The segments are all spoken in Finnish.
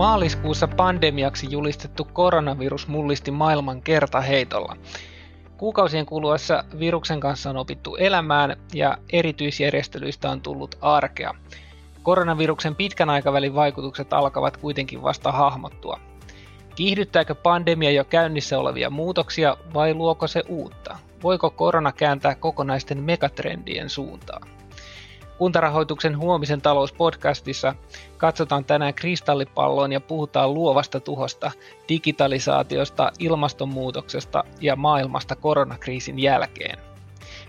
Maaliskuussa pandemiaksi julistettu koronavirus mullisti maailman kertaheitolla. Kuukausien kuluessa viruksen kanssa on opittu elämään ja erityisjärjestelyistä on tullut arkea. Koronaviruksen pitkän aikavälin vaikutukset alkavat kuitenkin vasta hahmottua. Kiihdyttääkö pandemia jo käynnissä olevia muutoksia vai luoko se uutta? Voiko korona kääntää kokonaisten megatrendien suuntaan? Kuntarahoituksen huomisen talouspodcastissa katsotaan tänään kristallipalloon ja puhutaan luovasta tuhosta, digitalisaatiosta, ilmastonmuutoksesta ja maailmasta koronakriisin jälkeen.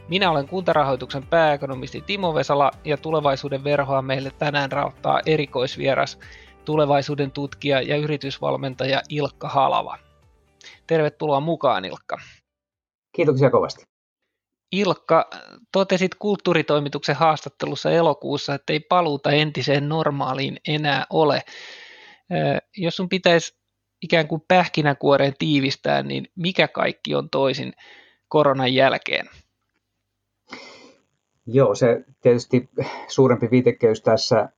Minä olen kuntarahoituksen pääekonomisti Timo Vesala ja tulevaisuuden verhoa meille tänään rauttaa erikoisvieras, tulevaisuuden tutkija ja yritysvalmentaja Ilkka Halava. Tervetuloa mukaan Ilkka. Kiitoksia kovasti. Ilkka, totesit kulttuuritoimituksen haastattelussa elokuussa, että ei paluuta entiseen normaaliin enää ole. Jos sun pitäisi ikään kuin pähkinäkuoreen tiivistää, niin mikä kaikki on toisin koronan jälkeen? Joo, se tietysti suurempi viitekeys tässä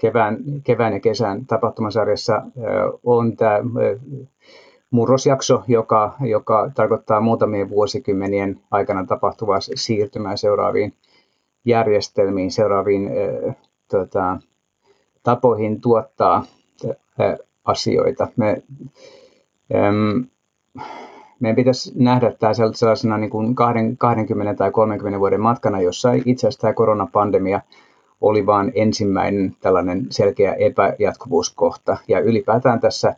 kevään, kevään ja kesän tapahtumasarjassa on tämä murrosjakso, joka, joka tarkoittaa muutamien vuosikymmenien aikana tapahtuvaa siirtymää seuraaviin järjestelmiin, seuraaviin äh, tota, tapoihin tuottaa äh, asioita. Me, ähm, meidän pitäisi nähdä tämä sellaisena niin kuin 20 tai 30 vuoden matkana, jossa itse asiassa tämä koronapandemia oli vain ensimmäinen tällainen selkeä epäjatkuvuuskohta. Ja ylipäätään tässä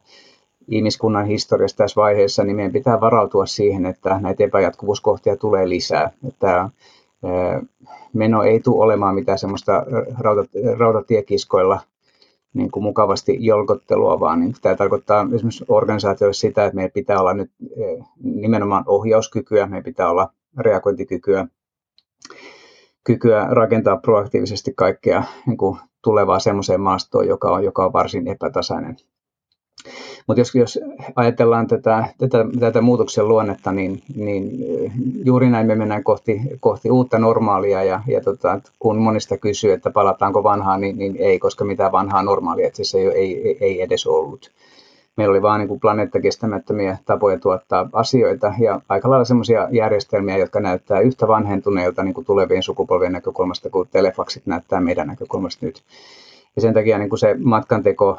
ihmiskunnan historiassa tässä vaiheessa, niin meidän pitää varautua siihen, että näitä epäjatkuvuuskohtia tulee lisää. Että meno ei tule olemaan mitään semmoista rautatiekiskoilla niin kuin mukavasti jolkottelua, vaan niin tämä tarkoittaa esimerkiksi organisaatioille sitä, että meidän pitää olla nyt nimenomaan ohjauskykyä, meidän pitää olla reagointikykyä, kykyä rakentaa proaktiivisesti kaikkea niin kuin tulevaa semmoiseen maastoon, joka on, joka on varsin epätasainen. Mutta jos, jos ajatellaan tätä, tätä, tätä muutoksen luonnetta, niin, niin juuri näin me mennään kohti, kohti uutta normaalia ja, ja tota, kun monista kysyy, että palataanko vanhaan, niin, niin ei, koska mitään vanhaa normaalia itse asiassa ei, ei, ei edes ollut. Meillä oli vain niin planeettakestämättömiä tapoja tuottaa asioita ja aika lailla sellaisia järjestelmiä, jotka näyttää yhtä vanhentuneilta niin kuin tulevien sukupolvien näkökulmasta kuin telefaksit näyttää meidän näkökulmasta nyt. Ja sen takia niin kuin se matkanteko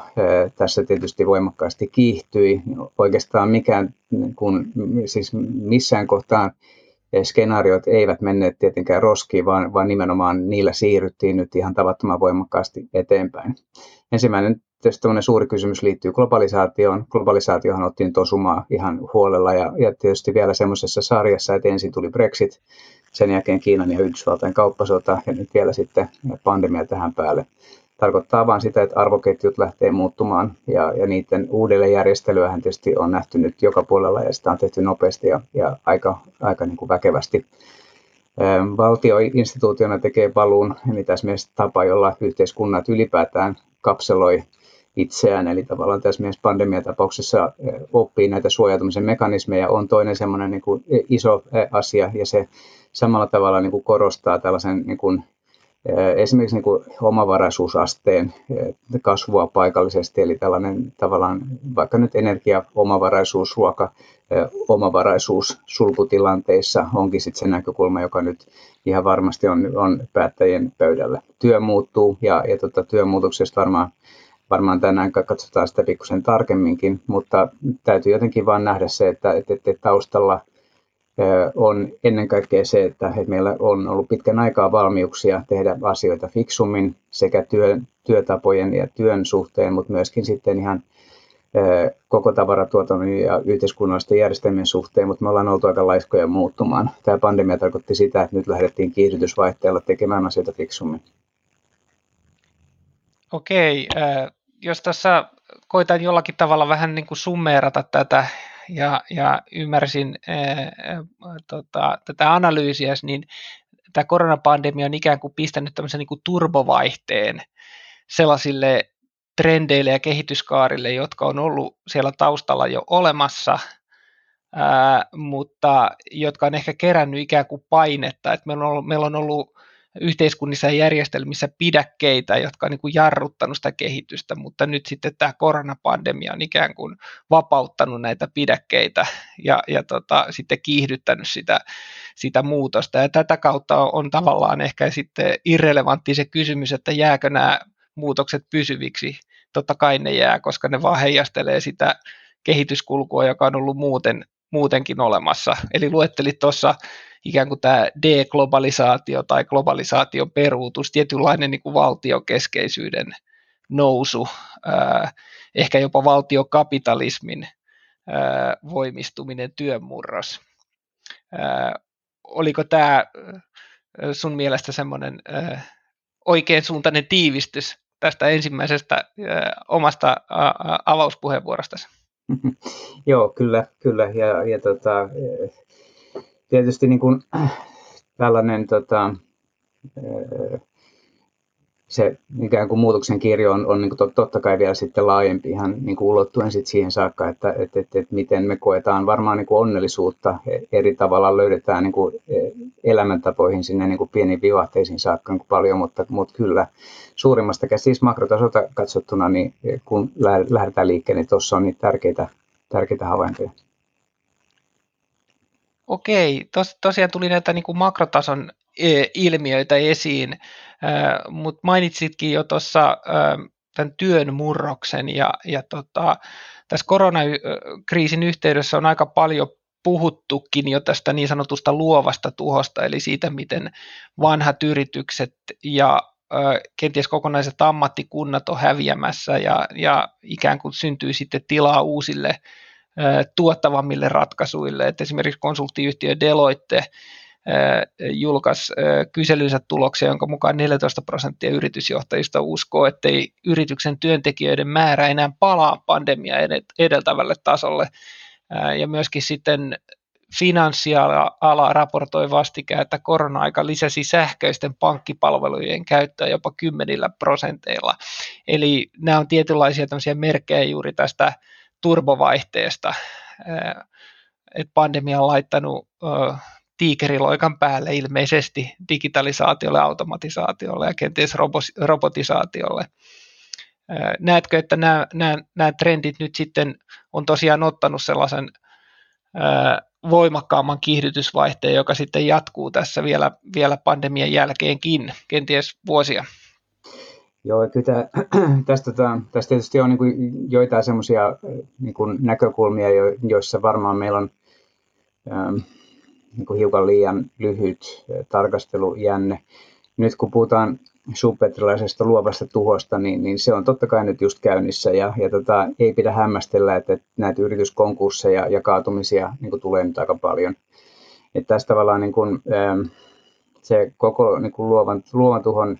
tässä tietysti voimakkaasti kiihtyi. Oikeastaan mikään, niin kuin, siis missään kohtaan skenaariot eivät menneet tietenkään roskiin, vaan, vaan nimenomaan niillä siirryttiin nyt ihan tavattoman voimakkaasti eteenpäin. Ensimmäinen tietysti suuri kysymys liittyy globalisaatioon. Globalisaatiohan otti tosumaa ihan huolella ja, ja tietysti vielä semmoisessa sarjassa, että ensin tuli Brexit, sen jälkeen Kiinan ja Yhdysvaltain kauppasota ja nyt vielä sitten pandemia tähän päälle tarkoittaa vain sitä, että arvoketjut lähtee muuttumaan ja, ja niiden uudelleenjärjestelyähän tietysti on nähty nyt joka puolella ja sitä on tehty nopeasti ja, ja aika, aika niin kuin väkevästi. Valtio instituutiona tekee paluun, eli tässä mielessä tapa, jolla yhteiskunnat ylipäätään kapseloi itseään, eli tavallaan tässä mielessä pandemiatapauksessa oppii näitä suojautumisen mekanismeja, on toinen semmoinen niin iso asia, ja se samalla tavalla niin kuin korostaa tällaisen niin kuin esimerkiksi niin kuin omavaraisuusasteen kasvua paikallisesti, eli tällainen tavallaan vaikka nyt energiaomavaraisuus, ruoka omavaraisuus sulkutilanteissa onkin sitten se näkökulma, joka nyt ihan varmasti on, on päättäjien pöydällä. Työ muuttuu ja, ja tota, työmuutoksesta varmaan varmaan tänään katsotaan sitä pikkusen tarkemminkin, mutta täytyy jotenkin vaan nähdä se, että, että, että taustalla – on ennen kaikkea se, että meillä on ollut pitkän aikaa valmiuksia tehdä asioita fiksummin sekä työ, työtapojen ja työn suhteen, mutta myöskin sitten ihan koko tavaratuotannon ja yhteiskunnallisten järjestelmien suhteen, mutta me ollaan oltu aika laiskoja muuttumaan. Tämä pandemia tarkoitti sitä, että nyt lähdettiin kiihdytysvaihteella tekemään asioita fiksummin. Okei, jos tässä koitan jollakin tavalla vähän niin kuin summeerata tätä ja, ja ymmärsin ää, tota, tätä analyysiä, niin tämä koronapandemia on ikään kuin pistänyt tämmöisen niin kuin turbovaihteen sellaisille trendeille ja kehityskaarille, jotka on ollut siellä taustalla jo olemassa, ää, mutta jotka on ehkä kerännyt ikään kuin painetta, että meillä on ollut, meillä on ollut yhteiskunnissa ja järjestelmissä pidäkkeitä, jotka on niin kuin jarruttanut sitä kehitystä, mutta nyt sitten tämä koronapandemia on ikään kuin vapauttanut näitä pidäkkeitä ja, ja tota, sitten kiihdyttänyt sitä, sitä muutosta. Ja tätä kautta on, on tavallaan ehkä sitten irrelevantti se kysymys, että jääkö nämä muutokset pysyviksi. Totta kai ne jää, koska ne vaan heijastelee sitä kehityskulkua, joka on ollut muuten, muutenkin olemassa. Eli luettelit tuossa ikään kuin tämä deglobalisaatio tai globalisaation peruutus, tietynlainen niin kuin valtiokeskeisyyden nousu, ehkä jopa valtiokapitalismin voimistuminen, työnmurros. Ää, oliko tämä sun mielestä semmoinen oikein suuntainen tiivistys tästä ensimmäisestä omasta avauspuheenvuorostasi? Joo, kyllä, kyllä. Ja, ja tota, tietysti niin kuin, tällainen tota, se ikään kuin muutoksen kirjo on, on niin kuin totta kai vielä sitten laajempi ihan niin kuin ulottuen sitten siihen saakka, että, että, että, että miten me koetaan varmaan niin kuin onnellisuutta eri tavalla löydetään niin kuin elämäntapoihin sinne niin kuin pieniin vivahteisiin saakka niin kuin paljon, mutta, mutta kyllä suurimmasta siis makrotasolta katsottuna, niin kun lähdetään liikkeelle, niin tuossa on niitä tärkeitä, tärkeitä havaintoja. Okei, tos, tosiaan tuli näitä niin kuin makrotason e, ilmiöitä esiin, mutta mainitsitkin jo tuossa tämän työn murroksen ja, ja tota, tässä koronakriisin yhteydessä on aika paljon puhuttukin jo tästä niin sanotusta luovasta tuhosta, eli siitä, miten vanhat yritykset ja kenties kokonaiset ammattikunnat on häviämässä ja, ja ikään kuin syntyy sitten tilaa uusille tuottavammille ratkaisuille. Et esimerkiksi konsulttiyhtiö Deloitte julkaisi kyselynsä tuloksia, jonka mukaan 14 prosenttia yritysjohtajista uskoo, ettei yrityksen työntekijöiden määrä enää palaa pandemia edeltävälle tasolle. Ja myöskin sitten finanssiala raportoi vastikään, että korona-aika lisäsi sähköisten pankkipalvelujen käyttöä jopa kymmenillä prosenteilla. Eli nämä on tietynlaisia merkkejä juuri tästä turbovaihteesta, että pandemia on laittanut tiikeriloikan päälle ilmeisesti digitalisaatiolle, automatisaatiolle ja kenties robotisaatiolle. Näetkö, että nämä, nämä, nämä trendit nyt sitten on tosiaan ottanut sellaisen voimakkaamman kiihdytysvaihteen, joka sitten jatkuu tässä vielä, vielä pandemian jälkeenkin, kenties vuosia? Joo, kyllä tämä, tästä, tota, tästä tietysti on niin kuin joitain semmoisia niin näkökulmia, joissa varmaan meillä on ähm, niin kuin hiukan liian lyhyt tarkastelujänne. Nyt kun puhutaan subpetrilaisesta luovasta tuhosta, niin, niin se on totta kai nyt just käynnissä ja, ja tota, ei pidä hämmästellä, että, näitä yrityskonkursseja ja kaatumisia niin kuin tulee nyt aika paljon. Että tässä tavallaan niin kuin, ähm, se koko niin kuin luovan, luovan tuhon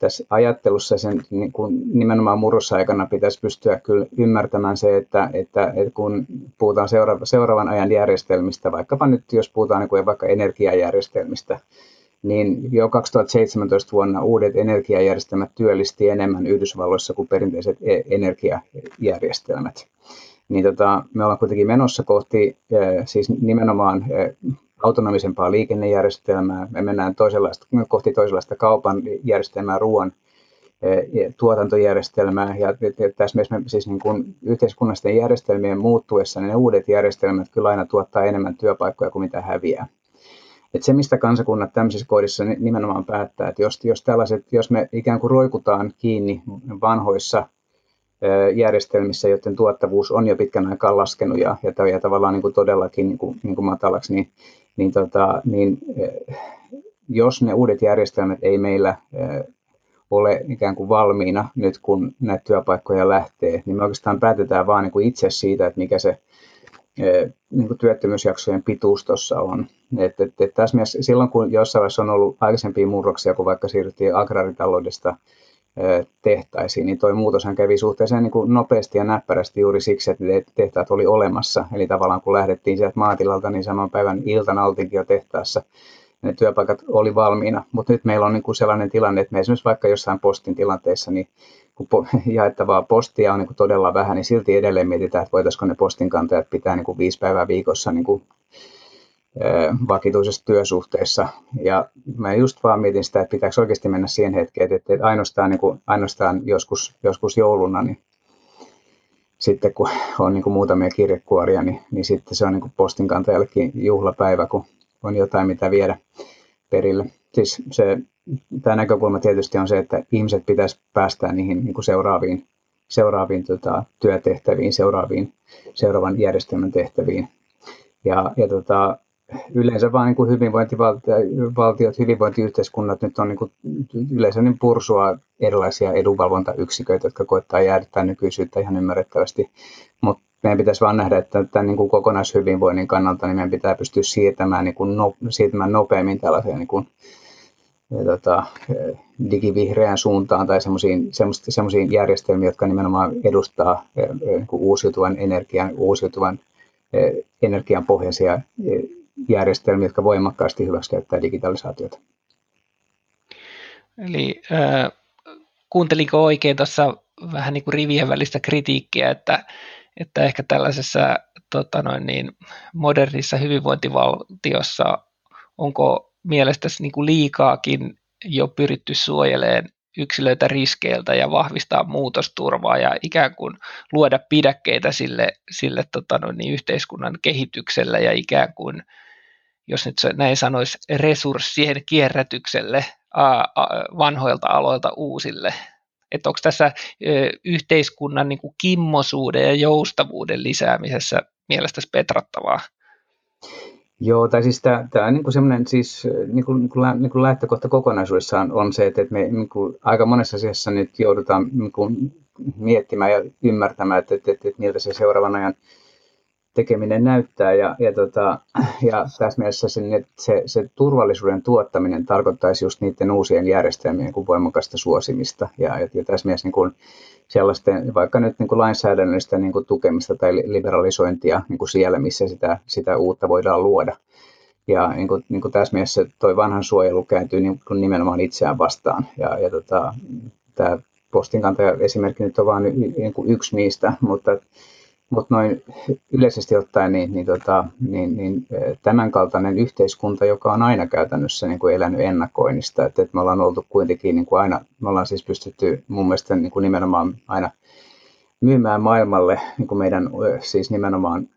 tässä ajattelussa sen niin kuin nimenomaan murrosaikana pitäisi pystyä kyllä ymmärtämään se, että, että, että kun puhutaan seuraava, seuraavan ajan järjestelmistä, vaikkapa nyt jos puhutaan niin kuin vaikka energiajärjestelmistä, niin jo 2017 vuonna uudet energiajärjestelmät työllisti enemmän Yhdysvalloissa kuin perinteiset e-, energiajärjestelmät. Niin tota, me ollaan kuitenkin menossa kohti siis nimenomaan autonomisempaa liikennejärjestelmää, me mennään toisenlaista, kohti toisenlaista kaupan järjestelmää, ruoan e, tuotantojärjestelmää ja tässä me siis niin kuin yhteiskunnallisten järjestelmien muuttuessa niin ne uudet järjestelmät kyllä aina tuottaa enemmän työpaikkoja kuin mitä häviää. Et se, mistä kansakunnat tämmöisissä kohdissa nimenomaan päättää, että jos, jos, tällaiset, jos me ikään kuin roikutaan kiinni vanhoissa järjestelmissä, joiden tuottavuus on jo pitkän aikaa laskenut ja, ja, ja tavallaan niin kuin todellakin niin kuin, niin kuin matalaksi, niin niin, tota, niin eh, jos ne uudet järjestelmät ei meillä eh, ole ikään kuin valmiina nyt, kun näitä työpaikkoja lähtee, niin me oikeastaan päätetään vaan niin kuin itse siitä, että mikä se eh, niin kuin työttömyysjaksojen pituus tuossa on. Et, et, et tässä mielessä, silloin kun jossain vaiheessa on ollut aikaisempia murroksia, kun vaikka siirryttiin agraaritaloudesta tehtaisiin, niin tuo muutoshan kävi suhteellisen niin kuin nopeasti ja näppärästi juuri siksi, että tehtaat oli olemassa. Eli tavallaan kun lähdettiin sieltä maatilalta, niin saman päivän iltana oltiinkin jo tehtaassa. Ne työpaikat oli valmiina, mutta nyt meillä on niin kuin sellainen tilanne, että me esimerkiksi vaikka jossain postin tilanteessa, niin kun jaettavaa postia on niin kuin todella vähän, niin silti edelleen mietitään, että voitaisiinko ne postinkantajat pitää niin kuin viisi päivää viikossa niin kuin vakituisessa työsuhteessa. Ja mä just vaan mietin sitä, että pitääkö oikeasti mennä siihen hetkeen, että ainoastaan, niin kuin, ainoastaan joskus, joskus jouluna, niin sitten kun on niin kuin muutamia kirjekuoria, niin, niin sitten se on niin kuin postinkantajallekin juhlapäivä, kun on jotain, mitä viedä perille. Siis se, tämä näkökulma tietysti on se, että ihmiset pitäisi päästä niihin niin kuin seuraaviin, seuraaviin tota, työtehtäviin, seuraaviin, seuraavan järjestelmän tehtäviin. Ja, ja tota, yleensä vaan niin hyvinvointivaltiot, hyvinvointiyhteiskunnat nyt on niin kuin yleensä niin pursua erilaisia edunvalvontayksiköitä, jotka koittaa jäädyttää nykyisyyttä ihan ymmärrettävästi. Mutta meidän pitäisi vaan nähdä, että tämän niin kuin kokonaishyvinvoinnin kannalta niin meidän pitää pystyä siirtämään, niin kuin no, siirtämään nopeammin tällaiseen niin kuin, ja, tota, digivihreään suuntaan tai semmoisiin järjestelmiin, jotka nimenomaan edustaa niin kuin uusiutuvan energian, uusiutuvan energian pohjaisia järjestelmiä, jotka voimakkaasti hyväksikäyttää digitalisaatiota. Eli äh, kuuntelinko oikein tuossa vähän niin kuin rivien välistä kritiikkiä, että, että ehkä tällaisessa tota noin niin, modernissa hyvinvointivaltiossa onko mielestäsi niin kuin liikaakin jo pyritty suojelemaan yksilöitä riskeiltä ja vahvistaa muutosturvaa ja ikään kuin luoda pidäkkeitä sille, sille tota noin, niin yhteiskunnan kehitykselle ja ikään kuin jos nyt näin sanoisi, resurssien kierrätykselle vanhoilta aloilta uusille. Että onko tässä yhteiskunnan niin kuin kimmosuuden ja joustavuuden lisäämisessä mielestäsi petrattavaa? Joo, tai siis tämä, tämä niin semmoinen siis, niin kuin, niin kuin, niin kuin lähtökohta kokonaisuudessaan on se, että me niin kuin, aika monessa asiassa nyt joudutaan niin kuin, miettimään ja ymmärtämään, että, että, että, että miltä se seuraavan ajan tekeminen näyttää. Ja, ja, tota, ja tässä mielessä se, se, se turvallisuuden tuottaminen tarkoittaisi just niiden uusien järjestelmien kuin voimakasta suosimista. Ja, ja, tässä mielessä niin kuin sellaisten, vaikka nyt niin kuin lainsäädännöllistä niin kuin tukemista tai liberalisointia niin kuin siellä, missä sitä, sitä uutta voidaan luoda. Ja niin kuin, niin kuin tässä mielessä tuo vanhan suojelu kääntyy niin kuin nimenomaan itseään vastaan. Ja, ja tota, tämä postinkantaja esimerkki nyt on vain niin yksi niistä, mutta mutta noin yleisesti ottaen niin, niin, tota, niin, niin tämänkaltainen yhteiskunta, joka on aina käytännössä niin kuin elänyt ennakoinnista, että, että me ollaan oltu kuitenkin niin kuin aina, me ollaan siis pystytty mun mielestä niin kuin nimenomaan aina myymään maailmalle niin kuin meidän siis nimenomaan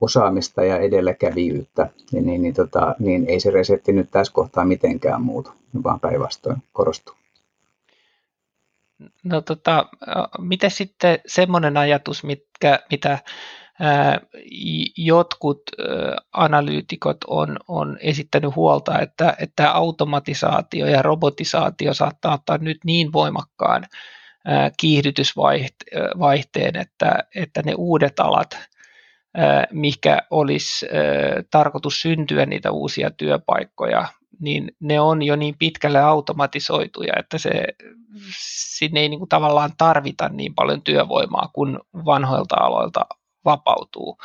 osaamista ja edelläkävijyyttä, niin, niin, niin, tota, niin ei se resepti nyt tässä kohtaa mitenkään muutu, vaan päinvastoin korostuu. No tota, miten sitten semmoinen ajatus, mitkä, mitä ää, jotkut ää, analyytikot on, on esittänyt huolta, että, että automatisaatio ja robotisaatio saattaa ottaa nyt niin voimakkaan ää, kiihdytysvaihteen, että, että ne uudet alat, mikä olisi tarkoitus syntyä niitä uusia työpaikkoja, niin ne on jo niin pitkälle automatisoituja, että se, sinne ei niin kuin tavallaan tarvita niin paljon työvoimaa kuin vanhoilta aloilta vapautuu.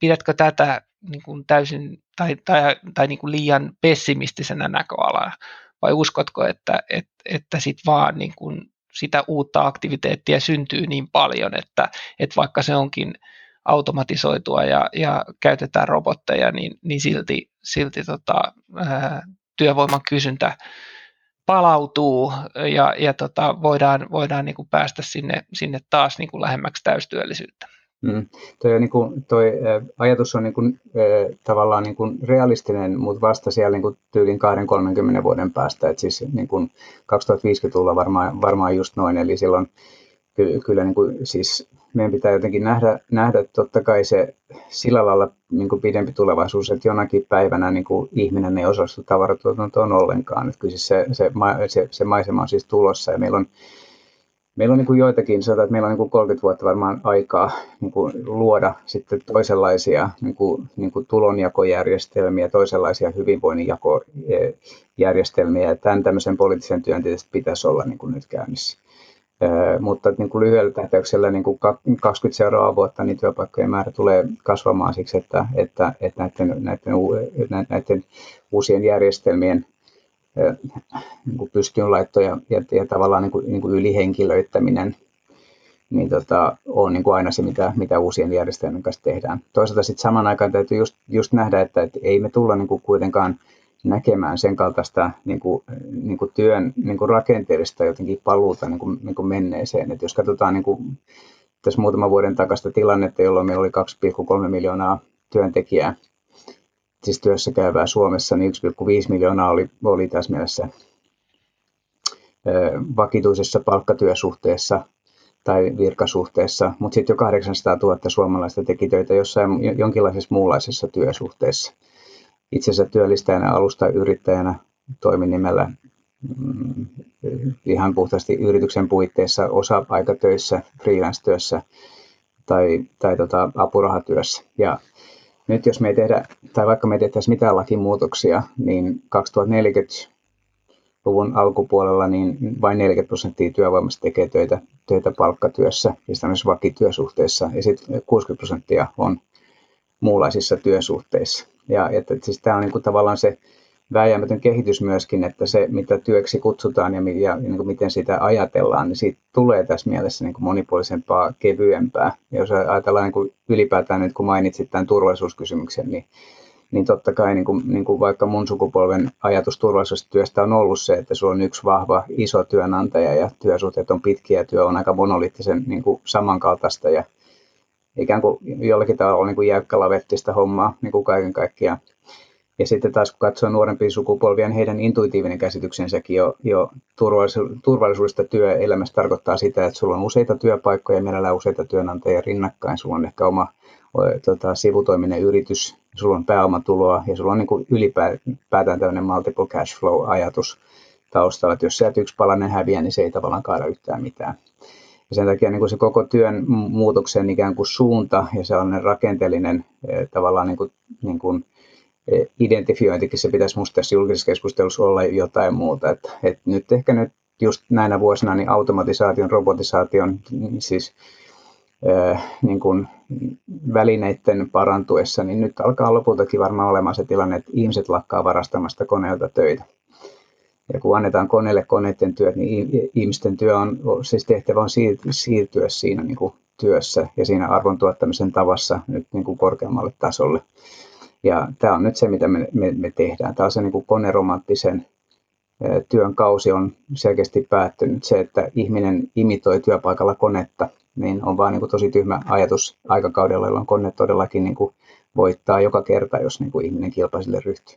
Pidätkö tätä niin kuin täysin tai, tai, tai niin kuin liian pessimistisenä näköalana vai uskotko, että, että, että sit vaan niin kuin sitä uutta aktiviteettia syntyy niin paljon, että, että vaikka se onkin automatisoitua ja, ja käytetään robotteja, niin, niin silti, silti tota, ää, työvoiman kysyntä palautuu ja, ja tota, voidaan, voidaan niin kuin päästä sinne, sinne taas niin kuin lähemmäksi täystyöllisyyttä. Mm. Toi, niin kuin, toi ajatus on niin kuin, tavallaan niin kuin realistinen, mutta vasta siellä niin kuin tyylin 20-30 vuoden päästä. Et siis niin kuin 2050-luvulla varmaan, varmaan just noin, eli silloin kyllä niin kuin, siis meidän pitää jotenkin nähdä, nähdä totta kai se sillä lailla niin kuin pidempi tulevaisuus, että jonakin päivänä niin kuin ihminen ei osallistu tavaratuotantoon ollenkaan. Että kyllä siis se, se, se, se maisema on siis tulossa ja meillä on, meillä on niin kuin joitakin, sanotaan, että meillä on niin kuin 30 vuotta varmaan aikaa niin kuin luoda sitten toisenlaisia niin kuin, niin kuin tulonjakojärjestelmiä, toisenlaisia hyvinvoinnin jakojärjestelmiä. Ja tämän tämmöisen poliittisen työn tietysti pitäisi olla niin kuin nyt käynnissä mutta niin kuin lyhyellä tähtäyksellä niin kuin 20 seuraavaa vuotta niin työpaikkojen määrä tulee kasvamaan siksi, että, että, että näiden, näiden, näiden uusien järjestelmien niin kuin pystyynlaitto ja, ja, ja tavallaan niin kuin, niin kuin ylihenkilöittäminen niin tota, on niin kuin aina se, mitä, mitä uusien järjestelmien kanssa tehdään. Toisaalta sitten saman aikaan täytyy just, just nähdä, että, että ei me tulla niin kuin kuitenkaan näkemään sen kaltaista niin kuin, niin kuin työn niin kuin rakenteellista jotenkin paluuta niin kuin, niin kuin menneeseen. Et jos katsotaan niin kuin, tässä muutaman vuoden takasta tilannetta, jolloin meillä oli 2,3 miljoonaa työntekijää, siis työssä käyvää Suomessa, niin 1,5 miljoonaa oli, oli tässä mielessä vakituisessa palkkatyösuhteessa tai virkasuhteessa, mutta sitten jo 800 000 suomalaista teki töitä jossain jonkinlaisessa muunlaisessa työsuhteessa. Itse asiassa työllistäjänä alusta yrittäjänä toimin nimellä mm, ihan puhtaasti yrityksen puitteissa osa-aikatöissä, freelance-työssä tai, tai tota, apurahatyössä. Ja nyt jos me ei tehdä, tai vaikka me ei tehtäisi mitään lakimuutoksia, niin 2040-luvun alkupuolella niin vain 40 prosenttia työvoimasta tekee töitä, töitä palkkatyössä ja tämmöisessä vakityösuhteessa, ja sitten 60 prosenttia on muunlaisissa työsuhteissa. Ja että siis tämä on niin kuin tavallaan se vääjäämätön kehitys myöskin, että se mitä työksi kutsutaan ja, ja, niin kuin miten sitä ajatellaan, niin siitä tulee tässä mielessä niin kuin monipuolisempaa, kevyempää. Ja jos ajatellaan niin kuin ylipäätään nyt, kun mainitsit tämän turvallisuuskysymyksen, niin, niin totta kai niin kuin, niin kuin vaikka mun sukupolven ajatus turvallisuustyöstä on ollut se, että sulla on yksi vahva iso työnantaja ja työsuhteet on pitkiä ja työ on aika monoliittisen niin kuin samankaltaista ja ikään kuin jollakin tavalla niin kuin jäykkälavettista hommaa niin kuin kaiken kaikkiaan. Ja sitten taas kun katsoo nuorempia sukupolvia, niin heidän intuitiivinen käsityksensäkin jo, jo turvallisuudesta työelämästä tarkoittaa sitä, että sulla on useita työpaikkoja, mielellään useita työnantajia rinnakkain, sulla on ehkä oma tota, sivutoiminen yritys, sulla on pääomatuloa ja sulla on niin ylipäätään tämmöinen multiple cash flow-ajatus taustalla, että jos sieltä yksi palanen häviää, niin se ei tavallaan kaada yhtään mitään. Ja sen takia niin kuin se koko työn muutoksen ikään kuin suunta ja sellainen rakenteellinen tavallaan niin kuin, niin kuin identifiointikin se pitäisi musta tässä julkisessa keskustelussa olla jotain muuta. Että, että nyt ehkä nyt just näinä vuosina niin automatisaation, robotisaation, siis äh, niin kuin välineiden parantuessa, niin nyt alkaa lopultakin varmaan olemaan se tilanne, että ihmiset lakkaa varastamasta koneelta töitä. Ja kun annetaan koneelle koneiden työt, niin ihmisten työ on, siis tehtävä on siirtyä siinä niin kuin työssä ja siinä arvon tuottamisen tavassa nyt niin kuin korkeammalle tasolle. Ja tämä on nyt se, mitä me, me, me tehdään. Tämä on se niin kuin koneromanttisen työn kausi on selkeästi päättynyt. Se, että ihminen imitoi työpaikalla konetta, niin on vaan niin kuin tosi tyhmä ajatus aikakaudella, jolloin kone todellakin niin kuin voittaa joka kerta, jos niin kuin ihminen kilpaisille ryhtyy.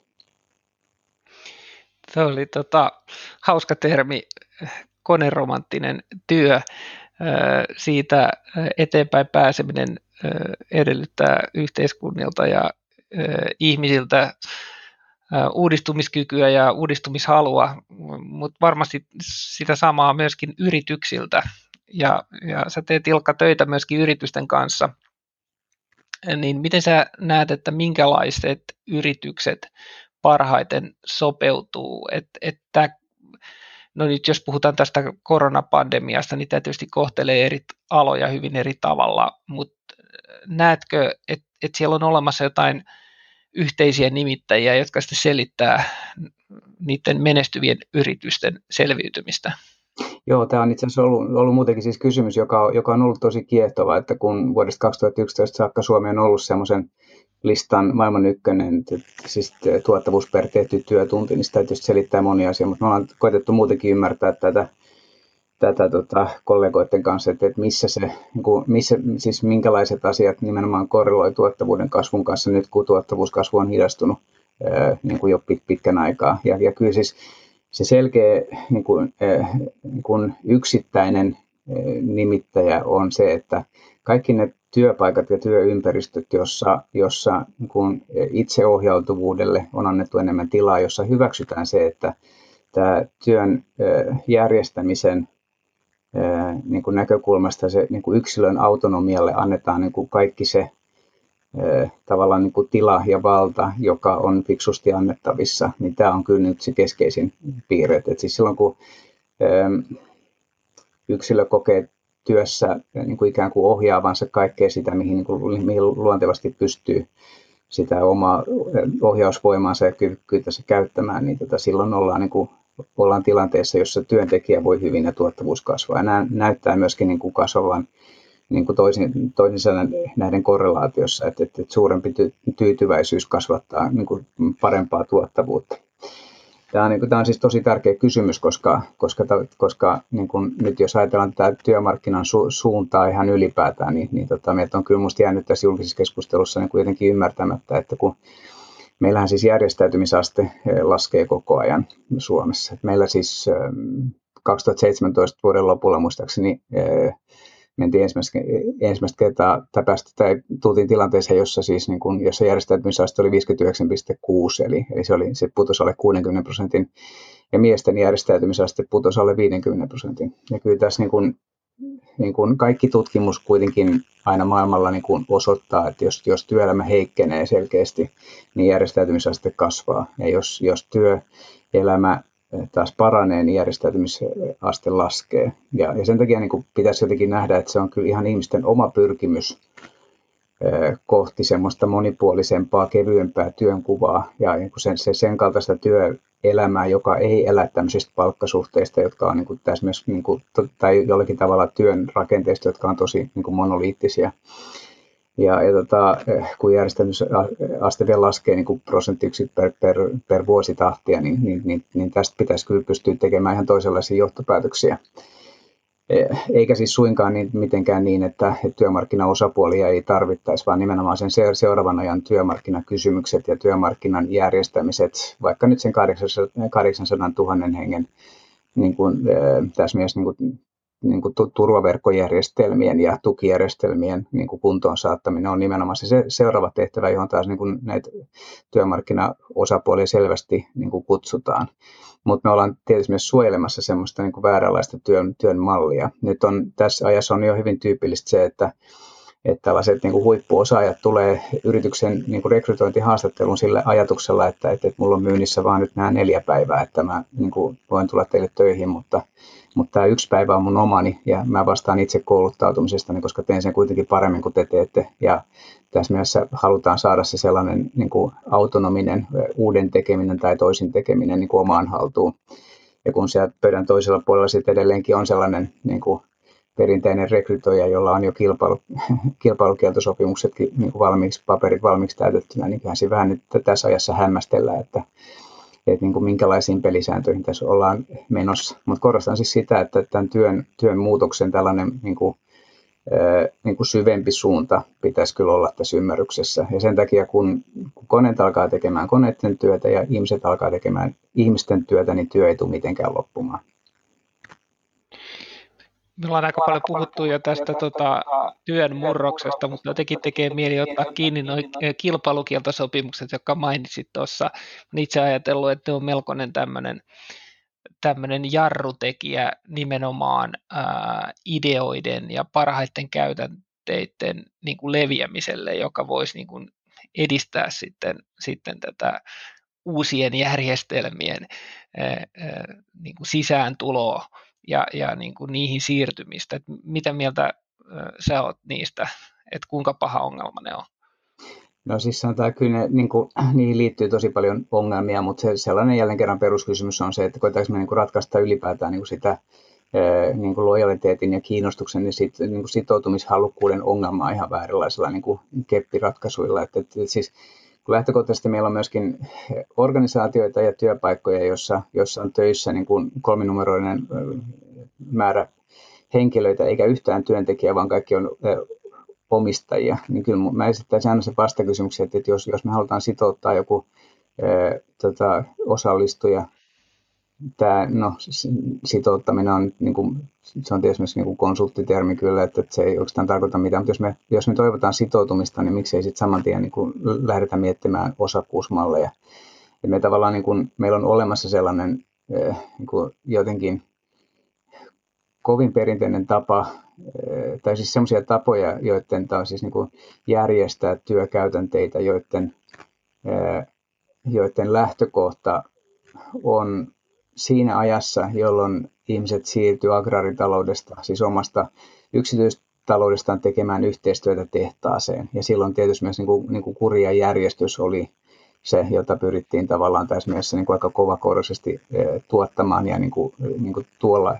Se oli tota, hauska termi, koneromanttinen työ. Siitä eteenpäin pääseminen edellyttää yhteiskunnilta ja ihmisiltä uudistumiskykyä ja uudistumishalua, mutta varmasti sitä samaa myöskin yrityksiltä. Ja, ja sä teet Ilkka töitä myöskin yritysten kanssa. Niin miten sä näet, että minkälaiset yritykset parhaiten sopeutuu? Että et no nyt jos puhutaan tästä koronapandemiasta, niin tämä tietysti kohtelee eri aloja hyvin eri tavalla, mutta näetkö, että et siellä on olemassa jotain yhteisiä nimittäjiä, jotka sitten selittää niiden menestyvien yritysten selviytymistä? Joo, tämä on itse asiassa ollut, ollut muutenkin siis kysymys, joka, joka on ollut tosi kiehtova, että kun vuodesta 2011 saakka Suomi on ollut semmoisen listan maailman ykkönen, siis tuottavuus per tehty työtunti, niin sitä tietysti selittää monia asioita, mutta me ollaan koetettu muutenkin ymmärtää tätä, tätä tota, kollegoiden kanssa, että, että missä se, niin missä, siis minkälaiset asiat nimenomaan korreloi tuottavuuden kasvun kanssa nyt, kun tuottavuuskasvu on hidastunut niin kuin jo pit, pitkän aikaa. Ja, ja kyllä siis se selkeä niin kuin, ää, niin kuin yksittäinen ää, nimittäjä on se, että kaikki ne työpaikat ja työympäristöt, jossa, jossa niin kuin itseohjautuvuudelle on annettu enemmän tilaa, jossa hyväksytään se, että tämä työn järjestämisen niin kuin näkökulmasta se niin kuin yksilön autonomialle annetaan niin kuin kaikki se tavallaan niin kuin tila ja valta, joka on fiksusti annettavissa, niin tämä on kyllä nyt se keskeisin piirre. Et siis silloin kun yksilö kokee työssä niin kuin ikään kuin ohjaavansa kaikkea sitä, mihin, niin kuin, mihin luontevasti pystyy sitä omaa ohjausvoimaansa ja kyvykkyyttä käyttämään, niin tota, silloin ollaan niin kuin ollaan tilanteessa, jossa työntekijä voi hyvin ja tuottavuus kasvaa. Ja nämä näyttää myöskin niin kuin kasvavan niin kuin toisin, toisin näiden korrelaatiossa, että, että suurempi tyytyväisyys kasvattaa niin kuin parempaa tuottavuutta. Tämä on, niin kuin, tämä on siis tosi tärkeä kysymys, koska, koska, koska niin kuin nyt jos ajatellaan tätä työmarkkinan su, suuntaa ihan ylipäätään, niin, niin tota, meiltä on kyllä minusta jäänyt tässä julkisessa keskustelussa niin kuitenkin ymmärtämättä, että kun meillähän siis järjestäytymisaste eh, laskee koko ajan Suomessa. Meillä siis 2017 eh, vuoden lopulla muistaakseni eh, mentiin ensimmäistä, ensimmäistä kertaa, tai, päästä, tai tultiin tilanteeseen, jossa, siis niin kun, jossa järjestäytymisaste oli 59,6, eli, eli se, oli, se putosi alle 60 prosentin, ja miesten järjestäytymisaste putosi alle 50 prosentin. Ja kyllä tässä niin kun, niin kun kaikki tutkimus kuitenkin aina maailmalla niin kun osoittaa, että jos, jos työelämä heikkenee selkeästi, niin järjestäytymisaste kasvaa. Ja jos, jos työelämä taas paranee, niin järjestäytymisaste laskee. Ja, ja sen takia niin pitäisi jotenkin nähdä, että se on kyllä ihan ihmisten oma pyrkimys kohti semmoista monipuolisempaa, kevyempää työnkuvaa ja niin sen, se, sen kaltaista työelämää, joka ei elä tämmöisistä palkkasuhteista, jotka on niin kuin tässä myös, niin kuin, tai jollakin tavalla työn rakenteista, jotka on tosi niin kuin monoliittisia. Ja, ja tota, kun järjestämisaste vielä laskee niin kuin prosenttiyksi per, per, per vuosi tahtia, niin, niin, niin, niin tästä pitäisi kyllä pystyä tekemään ihan toisenlaisia johtopäätöksiä. E, eikä siis suinkaan niin, mitenkään niin, että, että työmarkkinaosapuolia ei tarvittaisi, vaan nimenomaan sen seuraavan ajan työmarkkinakysymykset ja työmarkkinan järjestämiset, vaikka nyt sen 800 000 hengen niin kuin, tässä mielessä niin kuin niin kuin turvaverkkojärjestelmien ja tukijärjestelmien niin kuin kuntoon saattaminen on nimenomaan se seuraava tehtävä, johon taas niin kuin näitä työmarkkinaosapuolia selvästi niin kuin kutsutaan. Mutta me ollaan tietysti myös suojelemassa semmoista niin kuin vääränlaista työn, työn mallia. Nyt on tässä ajassa on jo hyvin tyypillistä se, että että tällaiset niin kuin huippuosaajat tulee yrityksen niin kuin rekrytointihaastatteluun sillä ajatuksella, että, että, että mulla on myynnissä vain nyt nämä neljä päivää, että mä niin kuin voin tulla teille töihin, mutta mutta tämä yksi päivä on mun omani ja mä vastaan itse kouluttautumisesta, koska teen sen kuitenkin paremmin kuin te teette. Ja tässä mielessä halutaan saada se sellainen niin kuin autonominen uuden tekeminen tai toisin tekeminen niin kuin omaan haltuun. Ja kun siellä pöydän toisella puolella sitten edelleenkin on sellainen niin kuin perinteinen rekrytoija, jolla on jo kilpailu, kilpailukieltosopimuksetkin niin kuin valmiiksi, paperit valmiiksi täytettynä, niin kyllähän se vähän nyt tässä ajassa hämmästellään, että että niin kuin minkälaisiin pelisääntöihin tässä ollaan menossa. Mutta korostan siis sitä, että tämän työn, työn muutoksen tällainen niin kuin, niin kuin syvempi suunta pitäisi kyllä olla tässä ymmärryksessä. Ja sen takia, kun, kun koneet alkaa tekemään koneiden työtä ja ihmiset alkaa tekemään ihmisten työtä, niin työ ei tule mitenkään loppumaan. Me ollaan aika paljon puhuttu jo tästä tota, työn murroksesta, mutta jotenkin tekee mieli ottaa kiinni nuo kilpailukieltosopimukset, jotka mainitsit tuossa. Itse ajatellut, että ne on melkoinen tämmöinen tämmöinen jarrutekijä nimenomaan ää, ideoiden ja parhaiten käytänteiden niin kuin leviämiselle, joka voisi niin kuin edistää sitten, sitten tätä uusien järjestelmien ää, ää, niin kuin sisääntuloa ja, ja niin kuin niihin siirtymistä. Et mitä mieltä sä oot niistä, että kuinka paha ongelma ne on? No siis sanotaan, kyllä ne, niin kuin, niihin liittyy tosi paljon ongelmia, mutta se, sellainen jälleen kerran peruskysymys on se, että koetaanko me niin kuin ratkaista ylipäätään niin kuin sitä niin kuin lojaliteetin ja kiinnostuksen ja sit, niin kuin sitoutumishalukkuuden ongelmaa ihan vääränlaisilla niin kuin keppiratkaisuilla. Että, että siis lähtökohtaisesti meillä on myöskin organisaatioita ja työpaikkoja, joissa, joissa on töissä niin kuin kolminumeroinen määrä henkilöitä, eikä yhtään työntekijää, vaan kaikki on omistajia. Niin kyllä mä esittäisin aina se vastakysymyksen, että jos, jos me halutaan sitouttaa joku tota, osallistuja tämä no, sitouttaminen on, niin kuin, se on tietysti myös niin kuin konsulttitermi kyllä, että, että se ei oikeastaan tarkoita mitään, mutta jos me, jos me toivotaan sitoutumista, niin miksei sitten saman tien niin kuin lähdetä miettimään osakkuusmalleja. Et me tavallaan, niin kuin, meillä on olemassa sellainen eh, niin kuin jotenkin kovin perinteinen tapa, eh, tai siis sellaisia tapoja, joiden tämä on siis niin kuin järjestää työkäytänteitä, joiden, eh, joiden lähtökohta on siinä ajassa, jolloin ihmiset siirtyivät agraaritaloudesta, siis omasta yksityistaloudestaan tekemään yhteistyötä tehtaaseen. Ja silloin tietysti myös niin kuin, niin kuin kuri järjestys oli se, jota pyrittiin tavallaan tässä mielessä niin kuin aika kovakouraisesti tuottamaan ja niin kuin, niin kuin tuolla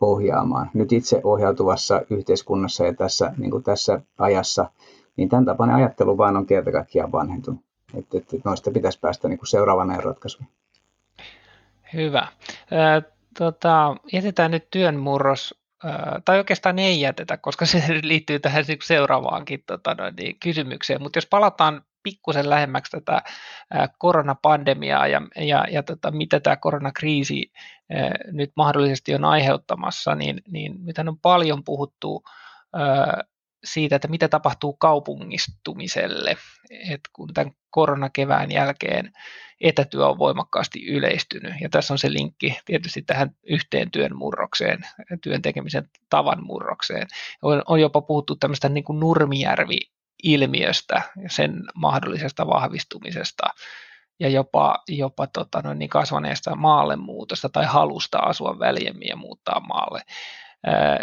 ohjaamaan. Nyt itse ohjautuvassa yhteiskunnassa ja tässä, niin kuin tässä ajassa, niin tämän tapainen ajattelu vaan on kerta kaikkiaan vanhentunut. Että, että noista pitäisi päästä niin kuin ratkaisuun. Hyvä. tota, jätetään nyt työn murros, tai oikeastaan ei jätetä, koska se liittyy tähän niinku seuraavaankin tota, no, niin, kysymykseen. Mutta jos palataan pikkusen lähemmäksi tätä koronapandemiaa ja, ja, ja tota, mitä tämä koronakriisi nyt mahdollisesti on aiheuttamassa, niin, niin nythän on paljon puhuttu siitä, että mitä tapahtuu kaupungistumiselle, Et kun tämän koronakevään jälkeen etätyö on voimakkaasti yleistynyt. Ja tässä on se linkki tietysti tähän yhteen työn murrokseen, työn tekemisen tavan murrokseen. On, on jopa puhuttu tämmöistä niin kuin Nurmijärvi ilmiöstä ja sen mahdollisesta vahvistumisesta ja jopa, jopa tota, noin niin kasvaneesta maallemuutosta tai halusta asua väljemmin ja muuttaa maalle.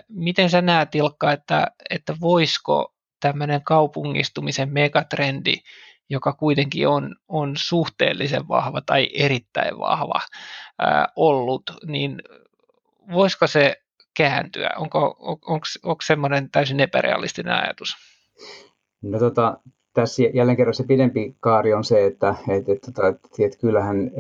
Miten sä näet, Ilkka, että, että voisiko tämmöinen kaupungistumisen megatrendi, joka kuitenkin on, on suhteellisen vahva tai erittäin vahva ää, ollut, niin voisiko se kääntyä? Onko, on, onko, onko semmoinen täysin epärealistinen ajatus? No tota, tässä jälleen kerran se pidempi kaari on se, että, että, että, tota, että, että kyllähän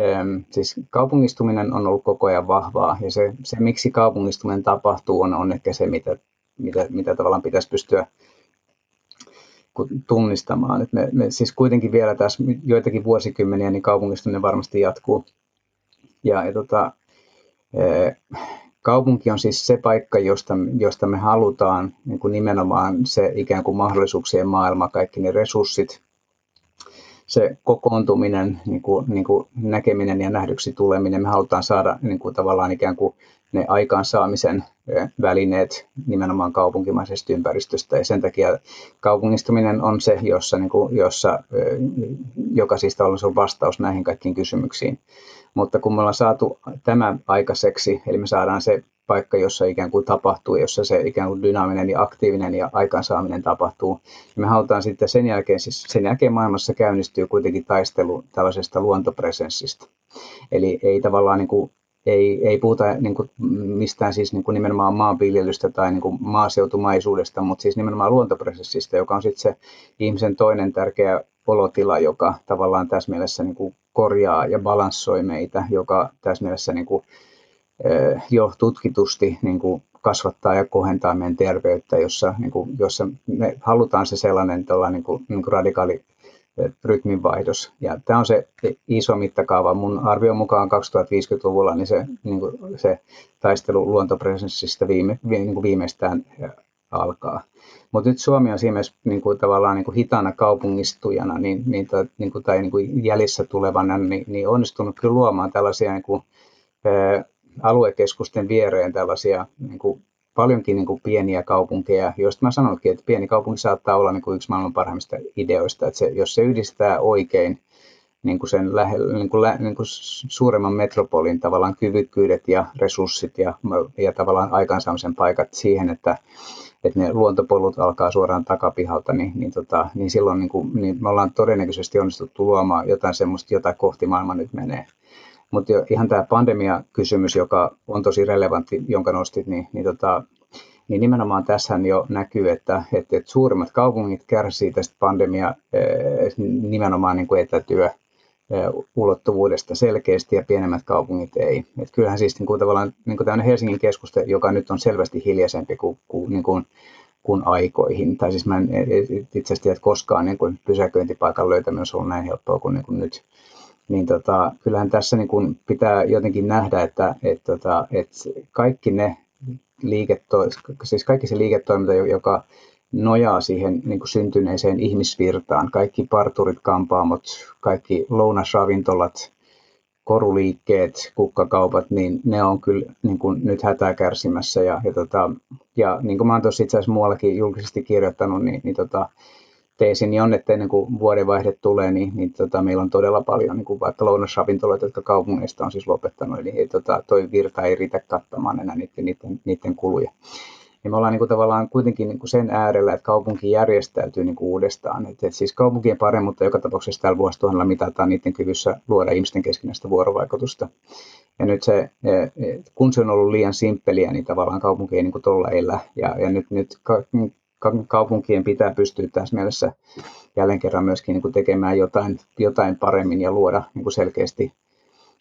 siis kaupungistuminen on ollut koko ajan vahvaa ja se, se miksi kaupungistuminen tapahtuu on, on ehkä se, mitä, mitä, mitä tavallaan pitäisi pystyä tunnistamaan. että me, me, siis kuitenkin vielä tässä joitakin vuosikymmeniä niin kaupungistuminen varmasti jatkuu. Ja, ja tota, äh, kaupunki on siis se paikka, josta, josta me halutaan niin kuin nimenomaan se ikään kuin mahdollisuuksien maailma, kaikki ne resurssit, se kokoontuminen, niin kuin, niin kuin näkeminen ja nähdyksi tuleminen, me halutaan saada niin kuin tavallaan ikään kuin ne aikaansaamisen välineet nimenomaan kaupunkimaisesta ympäristöstä. Ja sen takia kaupungistuminen on se, jossa, niin kuin, jossa, joka siis on vastaus näihin kaikkiin kysymyksiin. Mutta kun me ollaan saatu tämä aikaiseksi, eli me saadaan se paikka, jossa ikään kuin tapahtuu, jossa se ikään kuin dynaaminen ja aktiivinen ja aikaansaaminen tapahtuu. Ja me halutaan sitten sen jälkeen, siis sen jälkeen maailmassa käynnistyy kuitenkin taistelu tällaisesta luontopresenssistä. Eli ei tavallaan niin kuin ei, ei puhuta niin kuin mistään siis niin kuin nimenomaan maanviljelystä tai niin kuin maaseutumaisuudesta, mutta siis nimenomaan luontoprosessista, joka on sitten se ihmisen toinen tärkeä olotila, joka tavallaan tässä mielessä niin kuin korjaa ja balanssoi meitä, joka tässä mielessä niin kuin, jo tutkitusti niin kuin kasvattaa ja kohentaa meidän terveyttä, jossa, niin kuin, jossa me halutaan se sellainen niin kuin, niin kuin radikaali rytminvaihdos. Ja tämä on se iso mittakaava. Mun arvion mukaan 2050-luvulla niin se, niin kuin se taistelu luontopresenssistä viime, niin kuin viimeistään alkaa. Mutta nyt Suomi on siinä niin kuin, tavallaan niin kuin hitaana kaupungistujana niin, niin, tai, niin kuin, tai niin kuin jäljessä tulevana niin, niin onnistunut kyllä luomaan tällaisia niin kuin, ää, aluekeskusten viereen tällaisia niin kuin, paljonkin niin kuin pieniä kaupunkeja, joista mä sanonkin, että pieni kaupunki saattaa olla niin kuin yksi maailman parhaimmista ideoista, että se, jos se yhdistää oikein niin kuin sen lähellä, niin kuin, niin kuin suuremman metropolin tavallaan kyvykkyydet ja resurssit ja, ja tavallaan aikaansaamisen paikat siihen, että, että ne luontopolut alkaa suoraan takapihalta, niin, niin, tota, niin silloin niin kuin, niin me ollaan todennäköisesti onnistuttu luomaan jotain semmoista, jota kohti maailma nyt menee. Mutta ihan tämä pandemia-kysymys, joka on tosi relevantti, jonka nostit, niin, niin, tota, niin nimenomaan tässä jo näkyy, että, että, että suurimmat kaupungit kärsii tästä pandemia nimenomaan niin kuin etätyö ulottuvuudesta selkeästi ja pienemmät kaupungit ei. Et kyllähän siis niin kuin tavallaan niin kuin Helsingin keskusta, joka nyt on selvästi hiljaisempi kuin, kuin, niin kuin, kuin aikoihin. Tai siis mä en itse asiassa tiedä, että koskaan niin kuin pysäköintipaikan löytäminen on ollut näin helppoa kuin, niin kuin nyt niin tota, kyllähän tässä niin kuin pitää jotenkin nähdä, että, että, tota, että kaikki ne liiketo, siis kaikki se liiketoiminta, joka nojaa siihen niin kuin syntyneeseen ihmisvirtaan, kaikki parturit, kampaamot, kaikki lounasravintolat, koruliikkeet, kukkakaupat, niin ne on kyllä niin kuin nyt hätää kärsimässä. Ja, ja, tota, ja niin kuin mä oon tuossa itse asiassa muuallakin julkisesti kirjoittanut, niin, niin tota, teesini on, että ennen kuin vuodenvaihde tulee, niin, niin tota, meillä on todella paljon niin kuin vaikka lounasravintoloita, jotka kaupungeista on siis lopettanut, eli tota, toi virta ei riitä kattamaan enää niiden, niiden, niiden kuluja. Niin me ollaan niin kuin tavallaan kuitenkin niin kuin sen äärellä, että kaupunki järjestäytyy niin kuin uudestaan. Et, et siis kaupunkien paremmin, mutta joka tapauksessa tällä vuosituhannella mitataan niiden kyvyssä luoda ihmisten keskinäistä vuorovaikutusta. Ja nyt se, e, e, kun se on ollut liian simppeliä, niin tavallaan kaupunki ei niin tuolla elä. Ja, ja nyt, nyt kaupunkien pitää pystyä tässä mielessä jälleen kerran myöskin niin kuin tekemään jotain, jotain paremmin ja luoda niin kuin selkeästi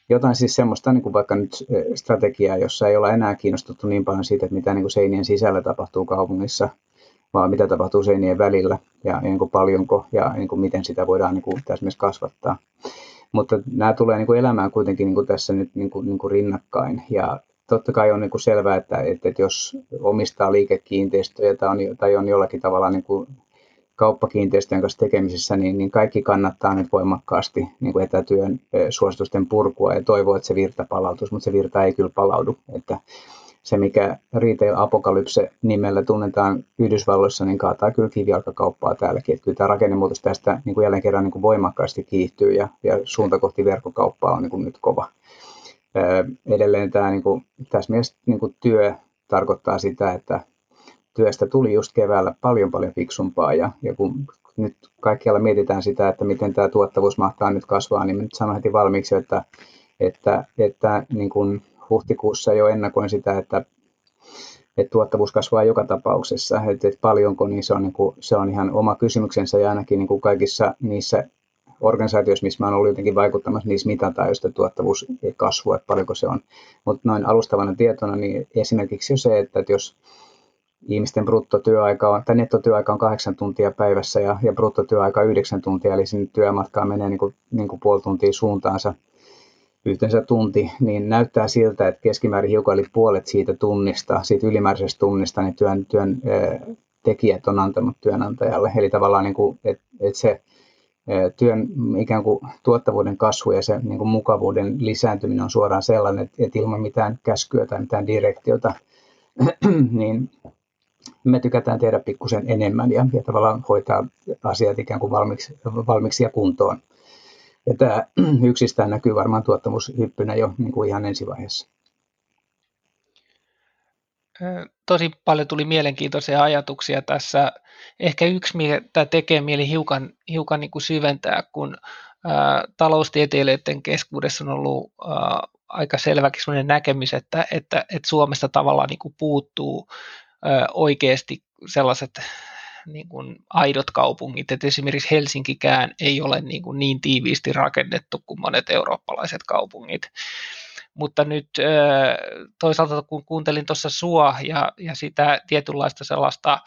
jotain siis semmoista niin kuin vaikka nyt e, strategiaa, jossa ei olla enää kiinnostuttu niin paljon siitä, että mitä niin kuin seinien sisällä tapahtuu kaupungissa, vaan mitä tapahtuu seinien välillä ja niin kuin paljonko ja niin kuin miten sitä voidaan niin kuin tässä myös kasvattaa. Mutta nämä tulee niin kuin elämään kuitenkin niin kuin tässä nyt niin kuin, niin kuin rinnakkain ja totta kai on niin kuin selvää, että, että, että jos omistaa liikekiinteistöjä tai on, tai on jollakin tavalla niin kuin kauppakiinteistöjen kanssa tekemisissä, niin, niin kaikki kannattaa nyt voimakkaasti niin kuin etätyön suositusten purkua ja toivoa, että se virta palautuisi, mutta se virta ei kyllä palaudu. Että se, mikä retail apokalypse nimellä tunnetaan Yhdysvalloissa, niin kaataa kyllä kivijalkakauppaa täälläkin. Että kyllä tämä rakennemuutos tästä niin kuin jälleen kerran niin kuin voimakkaasti kiihtyy ja, ja suunta kohti verkkokauppaa on niin kuin nyt kova. edelleen tämä, niin kuin, tässä mielessä niin kuin työ tarkoittaa sitä, että työstä tuli just keväällä paljon paljon fiksumpaa ja, ja kun nyt kaikkialla mietitään sitä, että miten tämä tuottavuus mahtaa nyt kasvaa, niin nyt sanon heti valmiiksi, että, että, että niin kuin huhtikuussa jo ennakoin sitä, että, että tuottavuus kasvaa joka tapauksessa, että, että paljonko, niin se on, niin kuin, se on ihan oma kysymyksensä ja ainakin niin kuin kaikissa niissä organisaatioissa, missä mä olen ollut jotenkin vaikuttamassa, niissä mitataan just tuottavuus kasvua, että paljonko se on. Mutta noin alustavana tietona, niin esimerkiksi jo se, että jos ihmisten bruttotyöaika on, tai nettotyöaika on kahdeksan tuntia päivässä ja, ja bruttotyöaika yhdeksän tuntia, eli sinne työmatkaa menee niin kuin, niin kuin puoli tuntia suuntaansa yhteensä tunti, niin näyttää siltä, että keskimäärin hiukan eli puolet siitä tunnista, siitä ylimääräisestä tunnista, niin työn, työn tekijät on antanut työnantajalle. Eli tavallaan, niin kuin, että, että se työn ikään kuin tuottavuuden kasvu ja se niin kuin mukavuuden lisääntyminen on suoraan sellainen, että, että ilman mitään käskyä tai mitään direktiota, niin me tykätään tehdä pikkusen enemmän ja, ja tavallaan hoitaa asiat ikään kuin valmiiksi, valmiiksi ja kuntoon. Ja tämä yksistään näkyy varmaan tuottamushyppynä jo niin kuin ihan ensivaiheessa. Tosi paljon tuli mielenkiintoisia ajatuksia tässä. Ehkä yksi, mitä tekee mieli hiukan, hiukan niin kuin syventää, kun ää, taloustieteilijöiden keskuudessa on ollut ää, aika selväkin sellainen näkemys, että, että, että Suomesta tavallaan niin kuin puuttuu oikeasti sellaiset niin kuin aidot kaupungit, että esimerkiksi Helsinkikään ei ole niin, kuin niin tiiviisti rakennettu kuin monet eurooppalaiset kaupungit. Mutta nyt toisaalta kun kuuntelin tuossa sua ja, ja sitä tietynlaista sellaista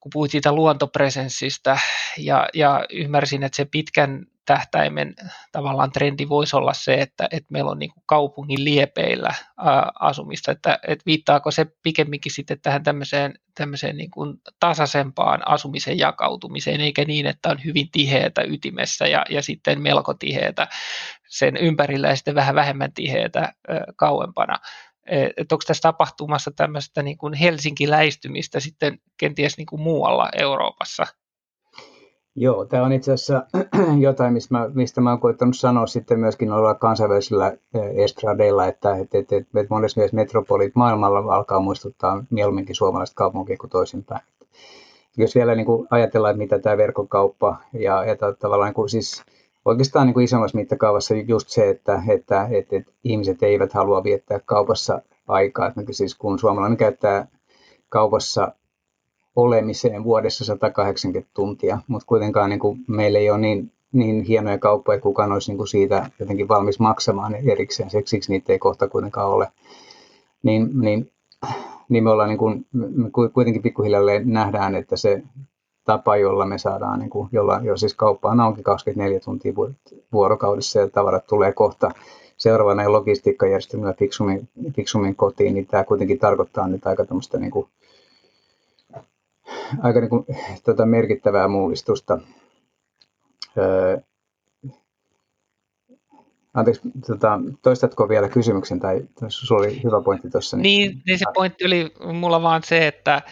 kun puhuit siitä luontopresenssistä ja, ja ymmärsin, että se pitkän tähtäimen tavallaan trendi voisi olla se, että, että meillä on niin kuin kaupungin liepeillä ää, asumista, että, että viittaako se pikemminkin sitten tähän tämmöiseen, tämmöiseen niin kuin tasaisempaan asumisen jakautumiseen, eikä niin, että on hyvin tiheätä ytimessä ja, ja sitten melko tiheätä sen ympärillä ja sitten vähän vähemmän tiheätä ää, kauempana että onko tässä tapahtumassa tämmöistä niin kuin helsinkiläistymistä sitten kenties niin kuin muualla Euroopassa? Joo, tämä on itse asiassa jotain, mistä mä, mistä mä olen koettanut sanoa sitten myöskin olla kansainvälisillä estradeilla, että, että, että, että monessa mielessä metropolit maailmalla alkaa muistuttaa mieluumminkin suomalaista kaupunkia kuin toisinpäin. Jos vielä niin kuin ajatellaan, että mitä tämä verkkokauppa ja, ja tavallaan niin kuin siis oikeastaan niin kuin isommassa mittakaavassa just se, että, että, että, että ihmiset eivät halua viettää kaupassa aikaa. Että siis kun suomalainen käyttää kaupassa olemiseen vuodessa 180 tuntia, mutta kuitenkaan niin kuin meillä ei ole niin, niin hienoja kauppoja, että kukaan olisi niin kuin siitä jotenkin valmis maksamaan erikseen, siksi niitä ei kohta kuitenkaan ole. Niin, niin, niin me ollaan niin kuin, me kuitenkin pikkuhiljalleen nähdään, että se tapa, jolla me saadaan, niin kuin, jolla, jo siis kauppa on auki 24 tuntia vuorokaudessa ja tavarat tulee kohta seuraavana logistiikkajärjestelmällä fiksummin, fiksummin kotiin, niin tämä kuitenkin tarkoittaa nyt aika tämmöistä niin kuin, aika niin kuin, tota merkittävää mullistusta. Öö, Anteeksi, tota, toistatko vielä kysymyksen, tai sinulla oli hyvä pointti tuossa? Niin, niin, niin se pointti oli mulla vaan se, että,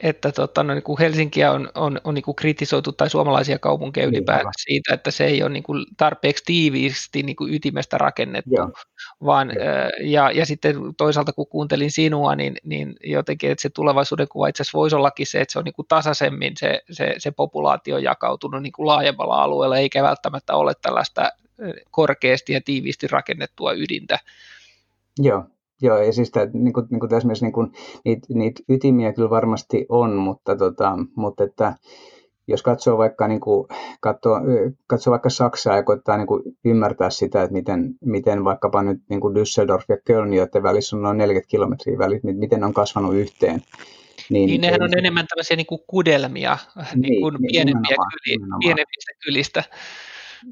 että tota, no, niin kuin Helsinkiä on, on, on niin kuin kritisoitu tai suomalaisia kaupunkeja niin, ylipäätään siitä, että se ei ole niin kuin tarpeeksi tiiviisti niin kuin ytimestä rakennettu, Joo. vaan ja, ja sitten toisaalta kun kuuntelin sinua, niin, niin jotenkin, että se tulevaisuuden kuva itse asiassa voisi ollakin se, että se on niin kuin tasaisemmin se, se, se populaatio jakautunut niin kuin laajemmalla alueella, eikä välttämättä ole tällaista korkeasti ja tiiviisti rakennettua ydintä. Joo, Joo, ja siis tämä, niin kuin, niin kuin tässä mielessä, niin kuin, niitä, niitä ytimiä kyllä varmasti on, mutta, tota, mutta että jos katsoo vaikka, niin kuin, katsoo, katsoo vaikka Saksaa ja koittaa niin kuin ymmärtää sitä, että miten, miten vaikkapa nyt niin kuin Düsseldorf ja Köln, joiden välissä on noin 40 kilometriä välit, niin miten ne on kasvanut yhteen. Niin, niin nehän on enemmän tämmöisiä niin kuin kudelmia niin, niin kuin niin, pienempiä kyli, pienemmistä kylistä.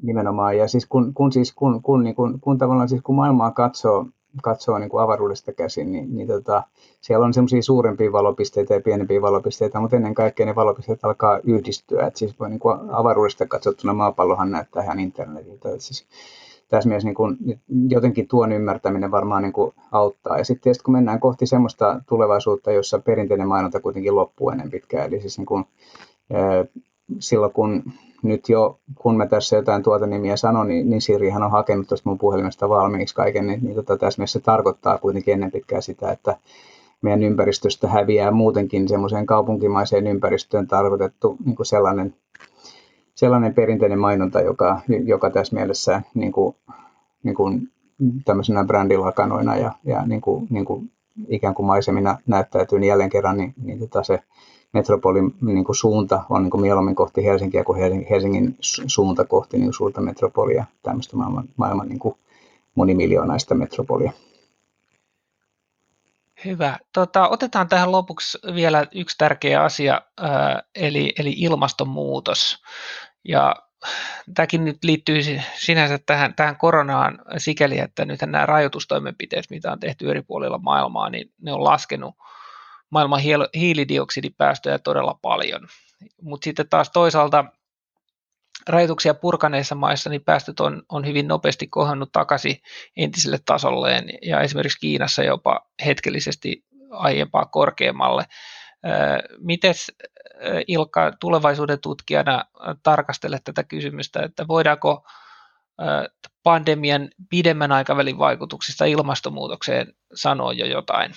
Nimenomaan, ja siis kun, kun, siis, kun, kun, niin kun, kun tavallaan siis kun maailmaa katsoo, katsoo niin kuin avaruudesta käsin, niin, niin tota, siellä on semmoisia suurempia valopisteitä ja pienempiä valopisteitä, mutta ennen kaikkea ne valopisteet alkaa yhdistyä. Et siis voi niin kuin avaruudesta katsottuna maapallohan näyttää ihan internetiltä. Et siis tässä mielessä niin kuin, jotenkin tuon ymmärtäminen varmaan niin kuin auttaa. Ja sitten kun mennään kohti semmoista tulevaisuutta, jossa perinteinen mainonta kuitenkin loppuu ennen pitkään, eli siis niin kuin, silloin kun nyt jo, kun mä tässä jotain tuota nimiä sanon, niin, niin Sirihan on hakenut tuosta mun puhelimesta valmiiksi kaiken, niin, niin tota, tässä mielessä se tarkoittaa kuitenkin ennen pitkään sitä, että meidän ympäristöstä häviää muutenkin semmoiseen kaupunkimaiseen ympäristöön tarkoitettu niin kuin sellainen, sellainen perinteinen mainonta, joka, joka tässä mielessä niin kuin, niin kuin tämmöisenä brändilakanoina ja, ja niin kuin, niin kuin ikään kuin maisemina näyttäytyy, niin jälleen kerran niin, niin tota se metropolin niin kuin suunta on niin kuin mieluummin kohti Helsinkiä kuin Helsingin suunta kohti niin suurta metropolia, tämmöistä maailman, maailman niin kuin monimiljoonaista metropolia. Hyvä. Tota, otetaan tähän lopuksi vielä yksi tärkeä asia, eli, eli ilmastonmuutos. Ja tämäkin nyt liittyy sinänsä tähän, tähän koronaan sikäli, että nyt nämä rajoitustoimenpiteet, mitä on tehty eri puolilla maailmaa, niin ne on laskenut maailman hiilidioksidipäästöjä todella paljon. Mutta sitten taas toisaalta rajoituksia purkaneissa maissa niin päästöt on, on hyvin nopeasti kohonnut takaisin entiselle tasolleen ja esimerkiksi Kiinassa jopa hetkellisesti aiempaa korkeammalle. Miten Ilkka tulevaisuuden tutkijana tarkastelet tätä kysymystä, että voidaanko pandemian pidemmän aikavälin vaikutuksista ilmastonmuutokseen sanoa jo jotain?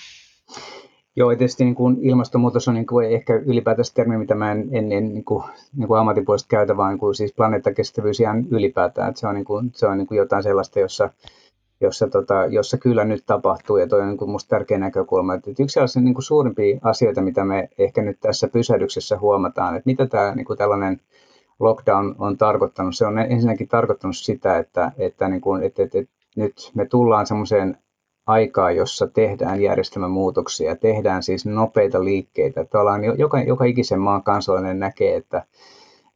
Joo, tietysti niin kuin ilmastonmuutos on niin kuin ehkä ylipäätänsä termi, mitä mä en, en, en niin kuin, niin kuin ammattipuolesta käytä, vaan niin kuin siis planeettakestävyys ihan ylipäätään. Että se on, niin kuin, se on niin kuin jotain sellaista, jossa, jossa, tota, jossa kyllä nyt tapahtuu, ja toi on niin kuin tärkeä näkökulma. Että yksi sellaisia niin kuin suurimpia asioita, mitä me ehkä nyt tässä pysähdyksessä huomataan, että mitä tämä niin kuin tällainen lockdown on tarkoittanut. Se on ensinnäkin tarkoittanut sitä, että, että, niin kuin, että, että, että nyt me tullaan semmoiseen aikaa, jossa tehdään järjestelmämuutoksia, tehdään siis nopeita liikkeitä. Tavallaan joka, joka ikisen maan kansalainen näkee, että,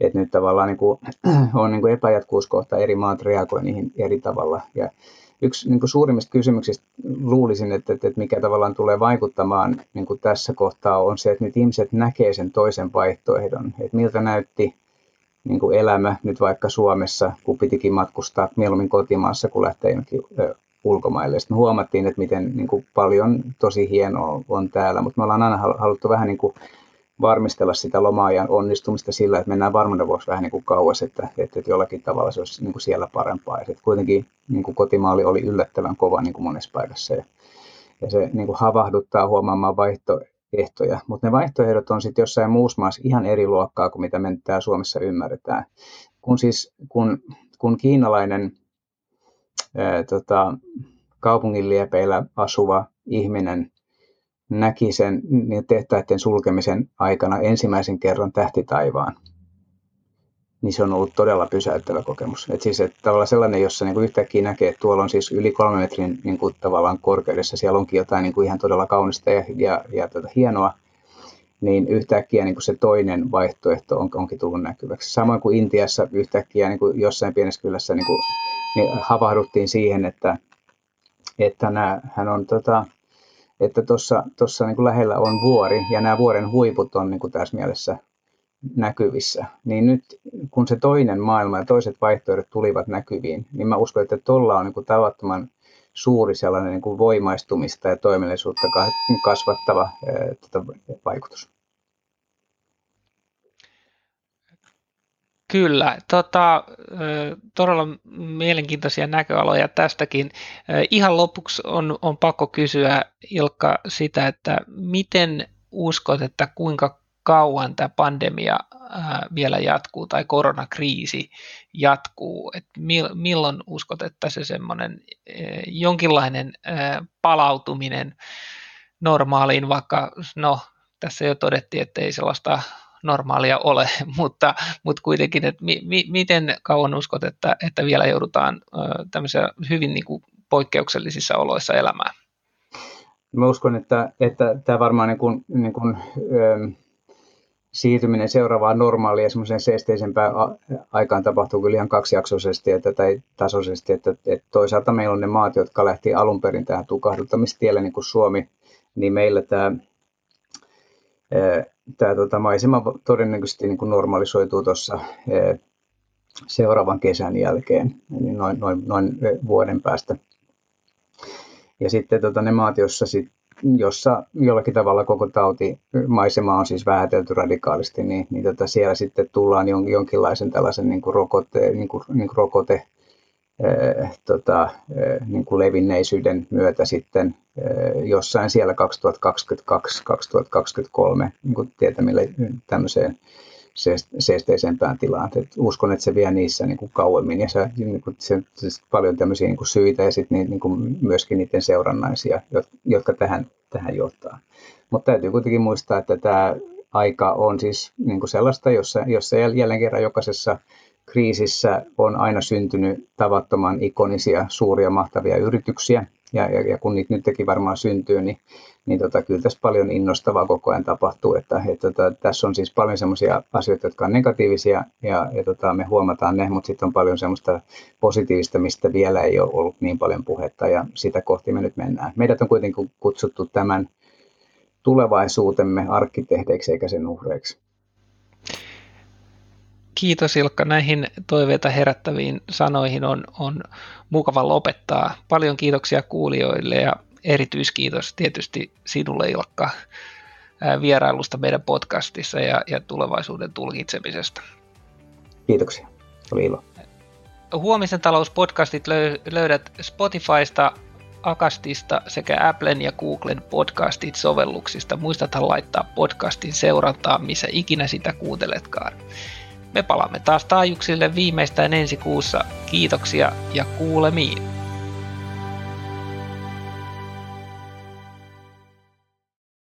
että nyt tavallaan niin kuin, on niin kuin epäjatkuuskohta, eri maat reagoivat niihin eri tavalla. Ja yksi niin kuin suurimmista kysymyksistä luulisin, että, että, mikä tavallaan tulee vaikuttamaan niin kuin tässä kohtaa on se, että nyt ihmiset näkee sen toisen vaihtoehdon, että miltä näytti niin kuin elämä nyt vaikka Suomessa, kun pitikin matkustaa mieluummin kotimaassa, kun lähtee ulkomaille. Sitten me huomattiin, että miten niin kuin paljon tosi hienoa on täällä, mutta me ollaan aina haluttu vähän niin kuin varmistella sitä lomaajan onnistumista sillä, että mennään varmuuden vuoksi vähän niin kuin kauas, että, että, että jollakin tavalla se olisi niin kuin siellä parempaa. Ja kuitenkin niin kuin kotimaali oli yllättävän kova niin kuin monessa paikassa ja, ja se niin kuin havahduttaa huomaamaan vaihtoehtoja, mutta ne vaihtoehdot on sitten jossain muussa maassa ihan eri luokkaa kuin mitä me täällä Suomessa ymmärretään. Kun siis kun, kun kiinalainen tota, kaupungin liepeillä asuva ihminen näki sen niin tehtaiden sulkemisen aikana ensimmäisen kerran tähti taivaan, niin se on ollut todella pysäyttävä kokemus. Et siis, että tavallaan sellainen, jossa niin kuin yhtäkkiä näkee, että tuolla on siis yli kolme metrin niin kuin tavallaan korkeudessa, siellä onkin jotain niin kuin ihan todella kaunista ja, ja, ja tuota, hienoa, niin yhtäkkiä niin kuin se toinen vaihtoehto on, onkin tullut näkyväksi. Samoin kuin Intiassa yhtäkkiä niin kuin jossain pienessä kylässä niin kuin, niin havahduttiin siihen, että, että nämä, hän on tota, että tuossa tossa niin lähellä on vuori ja nämä vuoren huiput on niin kuin tässä mielessä näkyvissä, niin nyt kun se toinen maailma ja toiset vaihtoehdot tulivat näkyviin, niin mä uskon, että tuolla on niin kuin tavattoman suuri sellainen niin kuin voimaistumista ja toimellisuutta kasvattava ää, tota, vaikutus. Kyllä, tota, todella mielenkiintoisia näköaloja tästäkin. Ihan lopuksi on, on pakko kysyä Ilkka sitä, että miten uskot, että kuinka kauan tämä pandemia vielä jatkuu tai koronakriisi jatkuu, että milloin uskot, että se semmoinen jonkinlainen palautuminen normaaliin, vaikka no tässä jo todettiin, että ei sellaista normaalia ole, mutta, mutta kuitenkin, että mi, mi, miten kauan uskot, että, että vielä joudutaan tämmöisiä hyvin niin kuin poikkeuksellisissa oloissa elämään? Mä uskon, että, että tämä varmaan niin kuin, niin kuin, siirtyminen seuraavaan normaaliin ja semmoiseen seesteisempään aikaan tapahtuu kyllä ihan kaksijaksoisesti että, tai tasoisesti. Että, että toisaalta meillä on ne maat, jotka lähti alun perin tähän tukahduttamistielle, niin kuin Suomi, niin meillä tämä, tämä tota, maisema todennäköisesti niin kuin normalisoituu tuossa seuraavan kesän jälkeen, niin noin, noin, noin vuoden päästä. Ja sitten tota, ne maat, joissa sit jossa jollakin tavalla koko maisema on siis vähätelty radikaalisti, niin, niin tota siellä sitten tullaan jon, jonkinlaisen tällaisen niin kuin rokote, niin kuin, niin kuin rokote tota, eh, niin kuin levinneisyyden myötä sitten eh, jossain siellä 2022-2023 niin kuin tietämille tämmöiseen seesteisempään tilaan. Et uskon, että se vie niissä niin kuin kauemmin ja se, niin kuin, se, se paljon tämmöisiä niin kuin syitä ja sit niin, niin kuin myöskin niiden seurannaisia, jotka tähän, tähän johtaa. Mutta täytyy kuitenkin muistaa, että tämä aika on siis niin kuin sellaista, jossa, jossa jälleen kerran jokaisessa kriisissä on aina syntynyt tavattoman ikonisia, suuria, mahtavia yrityksiä. Ja, ja, ja kun niitä nytkin varmaan syntyy, niin niin tota, kyllä tässä paljon innostavaa koko ajan tapahtuu. Että, että, että tässä on siis paljon sellaisia asioita, jotka on negatiivisia ja, ja tota, me huomataan ne, mutta sitten on paljon sellaista positiivista, mistä vielä ei ole ollut niin paljon puhetta ja sitä kohti me nyt mennään. Meidät on kuitenkin kutsuttu tämän tulevaisuutemme arkkitehdeiksi eikä sen uhreiksi. Kiitos Ilkka. Näihin toiveita herättäviin sanoihin on, on mukava lopettaa. Paljon kiitoksia kuulijoille ja erityiskiitos tietysti sinulle Ilkka vierailusta meidän podcastissa ja, ja tulevaisuuden tulkitsemisesta. Kiitoksia. Oli ilo. Huomisen talouspodcastit löydät Spotifysta, Akastista sekä Applen ja Googlen podcastit sovelluksista. Muistathan laittaa podcastin seurantaa, missä ikinä sitä kuunteletkaan. Me palaamme taas taajuuksille viimeistään ensi kuussa. Kiitoksia ja kuulemiin.